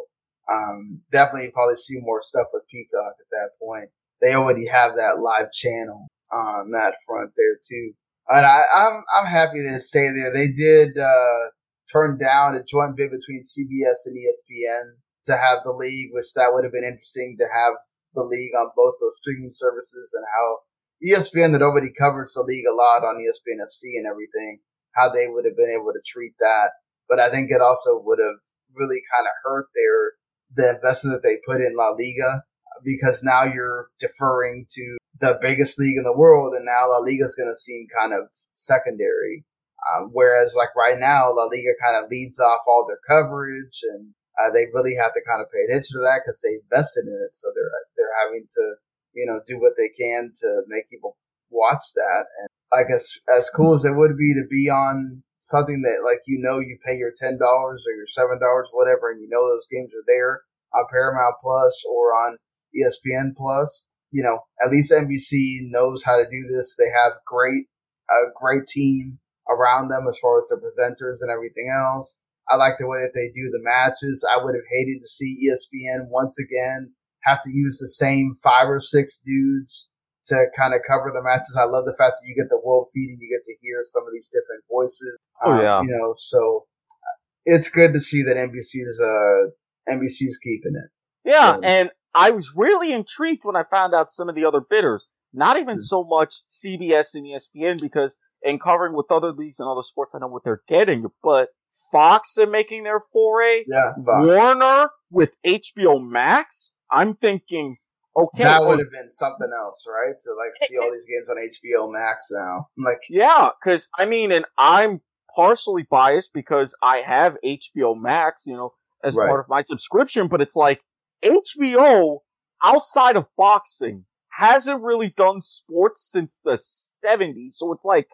um, definitely probably see more stuff with Peacock at that point. They already have that live channel on that front there too. And I, am I'm, I'm happy it stayed there. They did uh, turn down a joint bid between CBS and ESPN to have the league, which that would have been interesting to have the league on both those streaming services and how ESPN that already covers the league a lot on ESPN FC and everything, how they would have been able to treat that. But I think it also would have really kind of hurt their the investment that they put in La Liga because now you're deferring to the biggest league in the world, and now La Liga is going to seem kind of secondary. Um, whereas, like right now, La Liga kind of leads off all their coverage, and uh, they really have to kind of pay attention to that because they invested in it. So they're they're having to, you know, do what they can to make people watch that. And like as as cool as it would be to be on something that like you know you pay your ten dollars or your seven dollars, whatever, and you know those games are there on Paramount Plus or on ESPN Plus you know, at least NBC knows how to do this. They have great, a great team around them as far as the presenters and everything else. I like the way that they do the matches. I would have hated to see ESPN once again have to use the same five or six dudes to kind of cover the matches. I love the fact that you get the world feed and you get to hear some of these different voices. Oh yeah, um, you know, so uh, it's good to see that NBC's uh NBC's keeping it. Yeah, and I was really intrigued when I found out some of the other bidders. Not even mm-hmm. so much CBS and ESPN because in covering with other leagues and other sports, I know what they're getting, but Fox are making their foray. Yeah, Fox. Warner with HBO Max. I'm thinking, okay, that oh would have been something else, right? To like see all these games on HBO Max now. like, yeah, because I mean, and I'm partially biased because I have HBO Max, you know, as right. part of my subscription, but it's like HBO outside of boxing hasn't really done sports since the 70s. So it's like,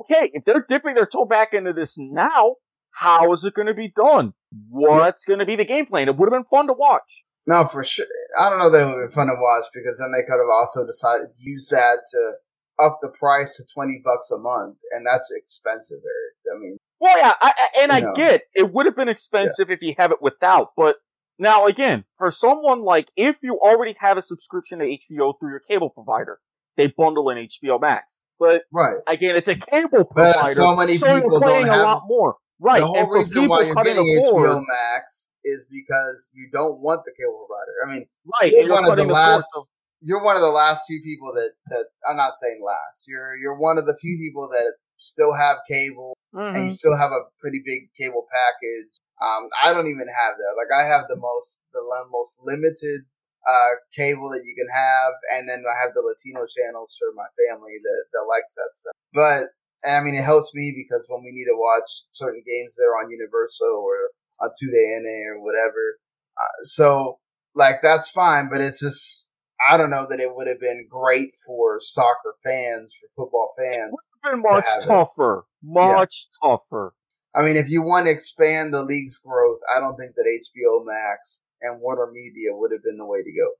okay, if they're dipping their toe back into this now, how is it going to be done? What's going to be the game plan? It would have been fun to watch. No, for sure. I don't know that it would have been fun to watch because then they could have also decided to use that to up the price to 20 bucks a month. And that's expensive, Erik. I mean, well, yeah, I, and I know. get it would have been expensive yeah. if you have it without, but now again, for someone like if you already have a subscription to HBO through your cable provider, they bundle in HBO Max. But right. again, it's a cable provider. But so many so people don't have a lot more. Right. The whole reason why you're getting HBO Max is because you don't want the cable provider. I mean, right. You're, one of the last. Of- you're one of the last few people that that I'm not saying last. You're you're one of the few people that still have cable mm-hmm. and you mm-hmm. still have a pretty big cable package. Um, I don't even have that. Like I have the most the most limited uh, cable that you can have, and then I have the Latino channels for my family that that likes that stuff. But and I mean, it helps me because when we need to watch certain games, they're on Universal or on TUDN or whatever. Uh, so, like, that's fine, but it's just, I don't know that it would have been great for soccer fans, for football fans. It would have been much to tougher. It. Much yeah. tougher. I mean, if you want to expand the league's growth, I don't think that HBO Max and Warner Media would have been the way to go.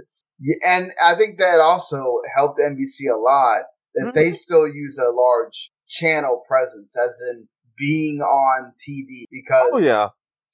It's, and I think that also helped NBC a lot that mm-hmm. they still use a large channel presence, as in being on TV, because oh, yeah.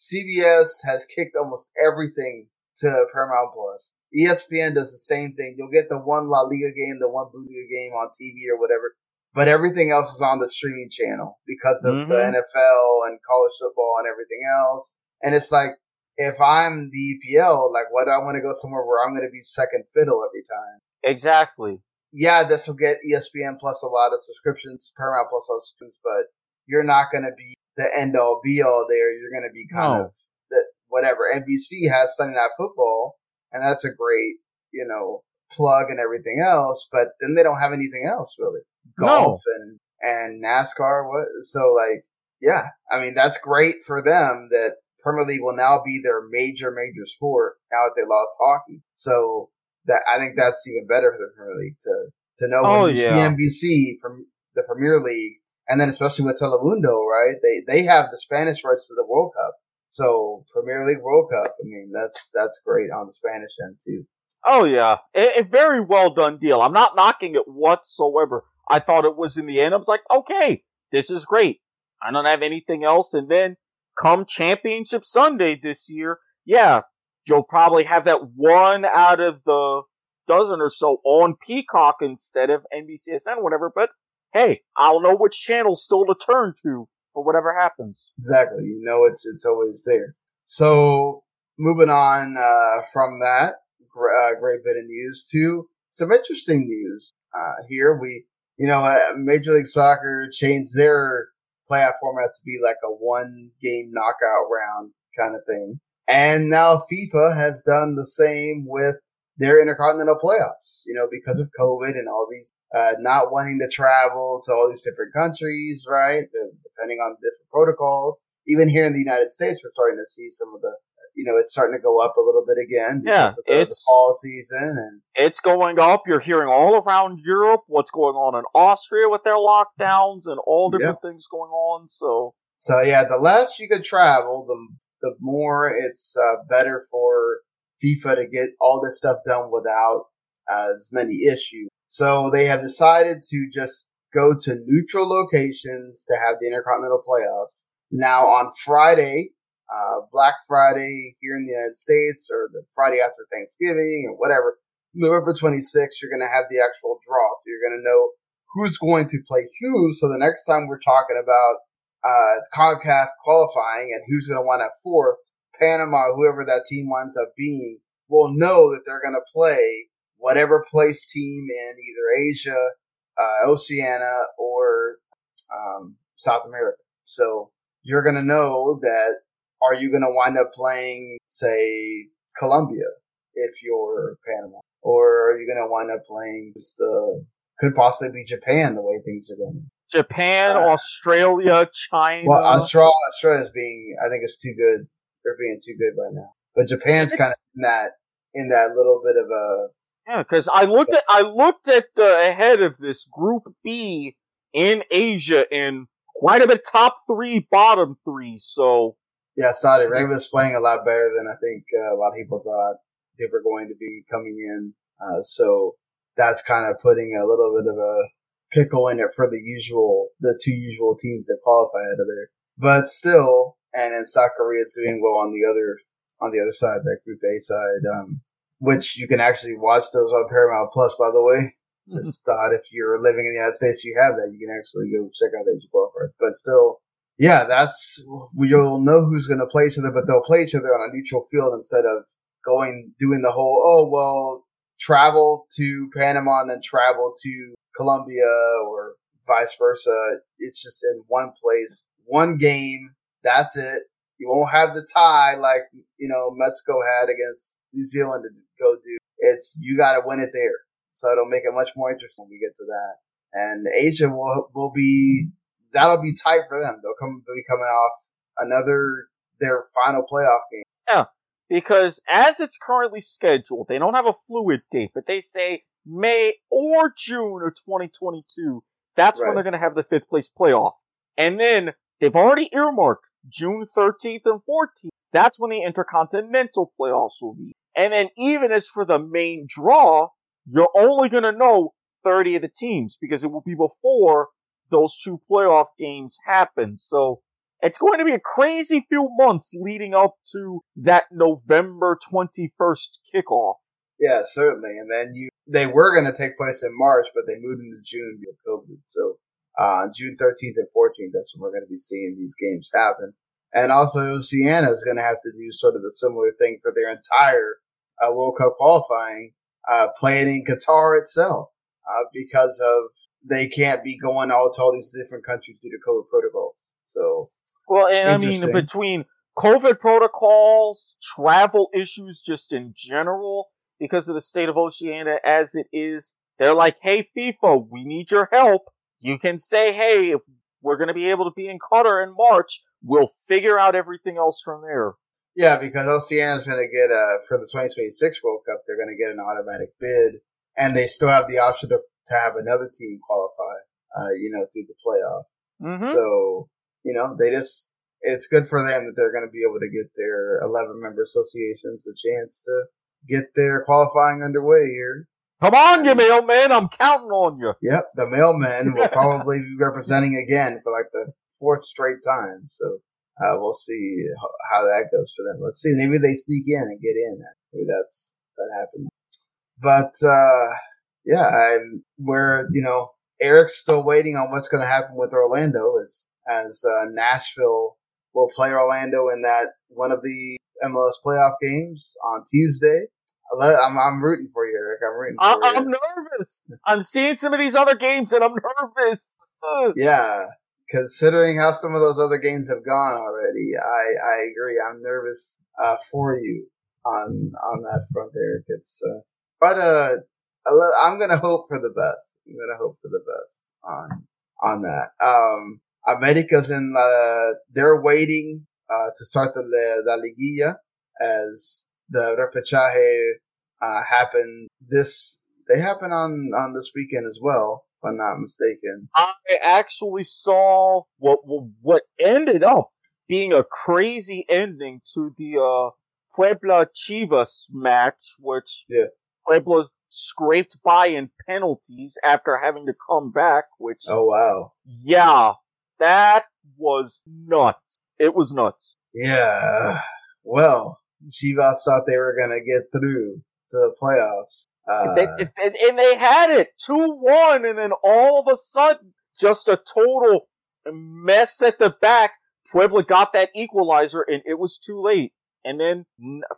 CBS has kicked almost everything to Paramount Plus. ESPN does the same thing. You'll get the one La Liga game, the one Bundesliga game on TV or whatever, but everything else is on the streaming channel because of mm-hmm. the NFL and college football and everything else. And it's like, if I'm the EPL, like, why do I want to go somewhere where I'm going to be second fiddle every time? Exactly yeah, this will get ESPN plus a lot of subscriptions, Paramount plus subscriptions, but you're not going to be the end all be all there. You're going to be kind no. of the whatever. NBC has Sunday Night Football, and that's a great, you know, plug and everything else, but then they don't have anything else really. Golf no. and and NASCAR. What? So like, yeah, I mean that's great for them that Premier League will now be their major major sport now that they lost hockey. So that I think that's even better for the Premier League to to know oh, when you yeah. see NBC from the Premier League, and then especially with Telemundo, right? They they have the Spanish rights to the World Cup, so Premier League World Cup. I mean, that's that's great on the Spanish end too. Oh yeah, a, a very well done deal. I'm not knocking it whatsoever. I thought it was in the end. I was like, okay, this is great. I don't have anything else, and then come Championship Sunday this year, yeah, you'll probably have that one out of the dozen or so on Peacock instead of NBCSN, whatever. But hey, I'll know which channel still to turn to for whatever happens. Exactly. You know, it's it's always there. So moving on uh, from that uh, great bit of news to some interesting news uh, here. We, you know, uh, Major League Soccer changed their playoff format to be like a one game knockout round kind of thing. And now FIFA has done the same with their intercontinental playoffs, you know, because of COVID and all these, uh, not wanting to travel to all these different countries, right? Depending on different protocols. Even here in the United States, we're starting to see some of the, you know, it's starting to go up a little bit again. Yeah. The, it's the fall season and it's going up. You're hearing all around Europe what's going on in Austria with their lockdowns and all different things going on. So, so yeah, the less you could travel, the the more it's uh, better for FIFA to get all this stuff done without as many issues. So they have decided to just go to neutral locations to have the Intercontinental playoffs. Now on Friday, uh, Black Friday here in the United States or the Friday after Thanksgiving or whatever, November 26th, you're going to have the actual draw. So you're going to know who's going to play who. So the next time we're talking about, uh, CONCACAF qualifying and who's going to want at fourth, Panama, whoever that team winds up being, will know that they're going to play whatever place team in either Asia, uh, Oceania, or um, South America. So you're going to know that are you going to wind up playing, say, Colombia if you're Panama? Or are you going to wind up playing just the, could possibly be Japan the way things are going? Japan, uh, Australia, China. Well, Australia, Australia's being, I think it's too good. They're being too good right now. But Japan's kind of in that, in that little bit of a, yeah, because I looked at I looked at the ahead of this Group B in Asia and quite a bit top three, bottom three. So yeah, Saudi Arabia's playing a lot better than I think uh, a lot of people thought they were going to be coming in. Uh, so that's kind of putting a little bit of a pickle in it for the usual, the two usual teams that qualify out of there. But still, and then South Korea is doing well on the other, on the other side, that Group A side, um, which you can actually watch those on Paramount Plus, by the way. Just thought if you're living in the United States, you have that. You can actually go check out Asia qualifiers. But still, yeah, that's you'll know who's going to play each other, but they'll play each other on a neutral field instead of going doing the whole oh well travel to Panama and then travel to Colombia or vice versa. It's just in one place, one game. That's it. You won't have the tie like you know Mexico had against New Zealand to go do. It's you got to win it there, so it'll make it much more interesting when we get to that. And Asia will will be that'll be tight for them. They'll come be coming off another their final playoff game. Yeah, because as it's currently scheduled, they don't have a fluid date, but they say May or June of 2022. That's right. when they're going to have the fifth place playoff, and then they've already earmarked June 13th and 14th. That's when the intercontinental playoffs will be. And then even as for the main draw, you're only going to know 30 of the teams because it will be before those two playoff games happen. So it's going to be a crazy few months leading up to that November 21st kickoff. Yeah, certainly. And then you, they were going to take place in March, but they moved into June due to COVID. So, uh, June 13th and 14th, that's when we're going to be seeing these games happen. And also, Oceania is going to have to do sort of the similar thing for their entire uh, World Cup qualifying, uh, playing in Qatar itself, uh, because of they can't be going out to all these different countries due to COVID protocols. So, well, and I mean, between COVID protocols, travel issues just in general, because of the state of Oceania as it is, they're like, hey, FIFA, we need your help. You can say, hey, if we're going to be able to be in Qatar in March, we'll figure out everything else from there. Yeah, because Oceania is going to get a, for the 2026 World Cup, they're going to get an automatic bid, and they still have the option to to have another team qualify, uh, you know, through the playoff. Mm-hmm. So, you know, they just, it's good for them that they're going to be able to get their 11 member associations a chance to get their qualifying underway here. Come on, you mailman. I'm counting on you. Yep. The mailman will probably be representing again for like the fourth straight time. So, uh, we'll see how that goes for them. Let's see. Maybe they sneak in and get in. Maybe that's, that happens. But, uh, yeah, I'm where you know Erik's still waiting on what's going to happen with Orlando as as uh, Nashville will play Orlando in that one of the MLS playoff games on Tuesday. I'm, I'm rooting for you, Erik. I'm rooting for I, you. I'm nervous. I'm seeing some of these other games and I'm nervous. yeah, considering how some of those other games have gone already, I I agree. I'm nervous uh, for you on on that front, Erik. It's uh, but uh, I'm gonna hope for the best. I'm gonna hope for the best on on that. Um, America's in. Uh, they're waiting uh, to start the La Liguilla as the repechaje uh, happen this. They happen on on this weekend as well, if I'm not mistaken. I actually saw what what ended up being a crazy ending to the uh, Puebla Chivas match, which yeah. Puebla scraped by in penalties after having to come back, which. Oh, wow. Yeah, that was nuts. It was nuts. Yeah. Well, Chivas thought they were going to get through to the playoffs. Uh, they, and, and they had it 2-1 and then all of a sudden just a total mess at the back. Puebla got that equalizer and it was too late. And then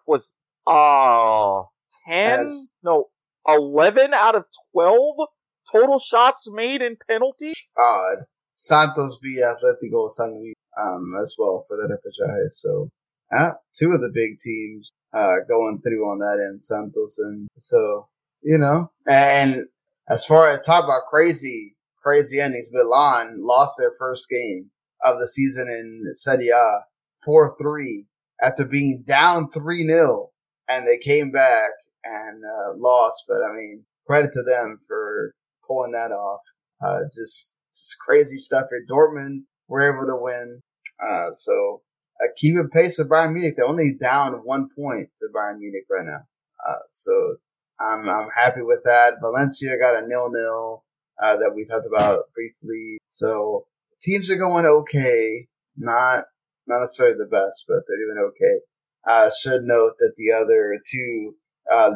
was, uh, 10, As, no, 11 out of 12 total shots made in penalty. Odd. Santos beat Atletico San Luis, um, as well for the repechaje. So, uh, two of the big teams, uh, going through on that end, Santos. And so, you know, and as far as talk about crazy, crazy endings, Milan lost their first game of the season in Serie A 4-3 after being down 3-0 and they came back and uh, lost. But I mean, credit to them for pulling that off. Uh, just, just crazy stuff here. Dortmund were able to win. Uh, so uh, keeping pace with Bayern Munich. They're only down one point to Bayern Munich right now. Uh, so I'm, I'm happy with that. Valencia got a nil nil, uh, that we talked about briefly. So teams are going okay. Not, not necessarily the best, but they're doing okay. Uh, should note that the other two uh,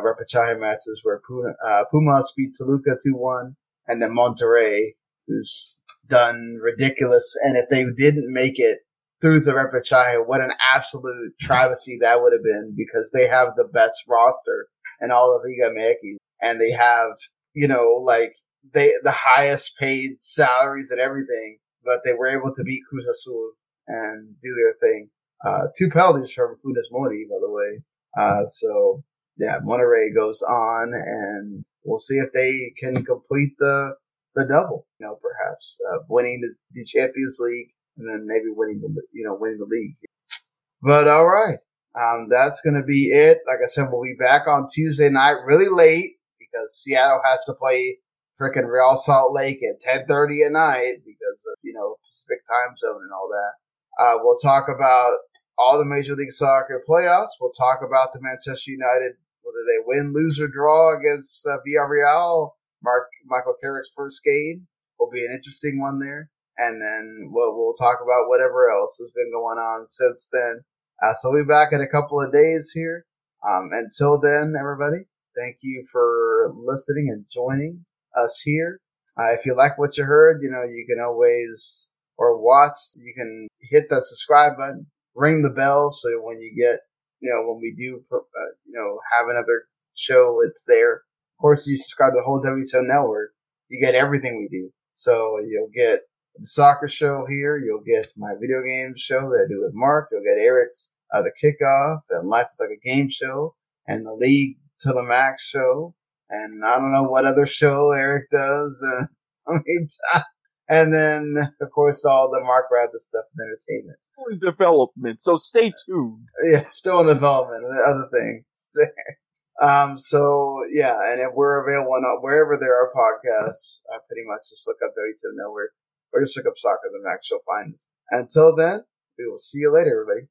repechaje matches where Puma, uh, Pumas beat Toluca 2-1 and then Monterrey, who's done ridiculous. And if they didn't make it through the repechaje, what an absolute travesty that would have been because they have the best roster in all of Liga MX and they have, you know, like they, the highest paid salaries and everything, but they were able to beat Cruz Azul and do their thing. Uh, two penalties from Funes Mori, by the way. Uh, so yeah, Monterrey goes on and we'll see if they can complete the, the double, you know, perhaps, uh, winning the, the Champions League and then maybe winning the, you know, winning the league. But all right. Um, that's to be it. Like I said, we'll be back on Tuesday night really late because Seattle has to play freaking Real Salt Lake at 1030 at night because of, you know, Pacific time zone and all that. Uh, we'll talk about all the Major League Soccer playoffs. We'll talk about the Manchester United, whether they win, lose, or draw against uh, Villarreal. Mark Michael Carrick's first game will be an interesting one there. And then we'll, we'll talk about whatever else has been going on since then. Uh, so we'll be back in a couple of days here. Um, until then, everybody, thank you for listening and joining us here. Uh, if you like what you heard, you know, you can always, or watch, you can hit that subscribe button ring the bell so when you get, you know, when we do, uh, you know, have another show, it's there. Of course, you subscribe to the whole WTO network. You get everything we do. So you'll get the soccer show here. You'll get my video games show that I do with Mark. You'll get Erik's uh, the kickoff and life is like a game show and the league to the max show. And I don't know what other show Erik does. Uh, I mean, and then, of course, all the Mark Radler stuff in entertainment. Still In development, so stay tuned. Yeah, still in development. The other thing. um, so yeah, and if we're available on wherever there are podcasts, uh, pretty much just look up WTO Network or just look up Soccer the Max. You'll find us. Until then, we will see you later, everybody.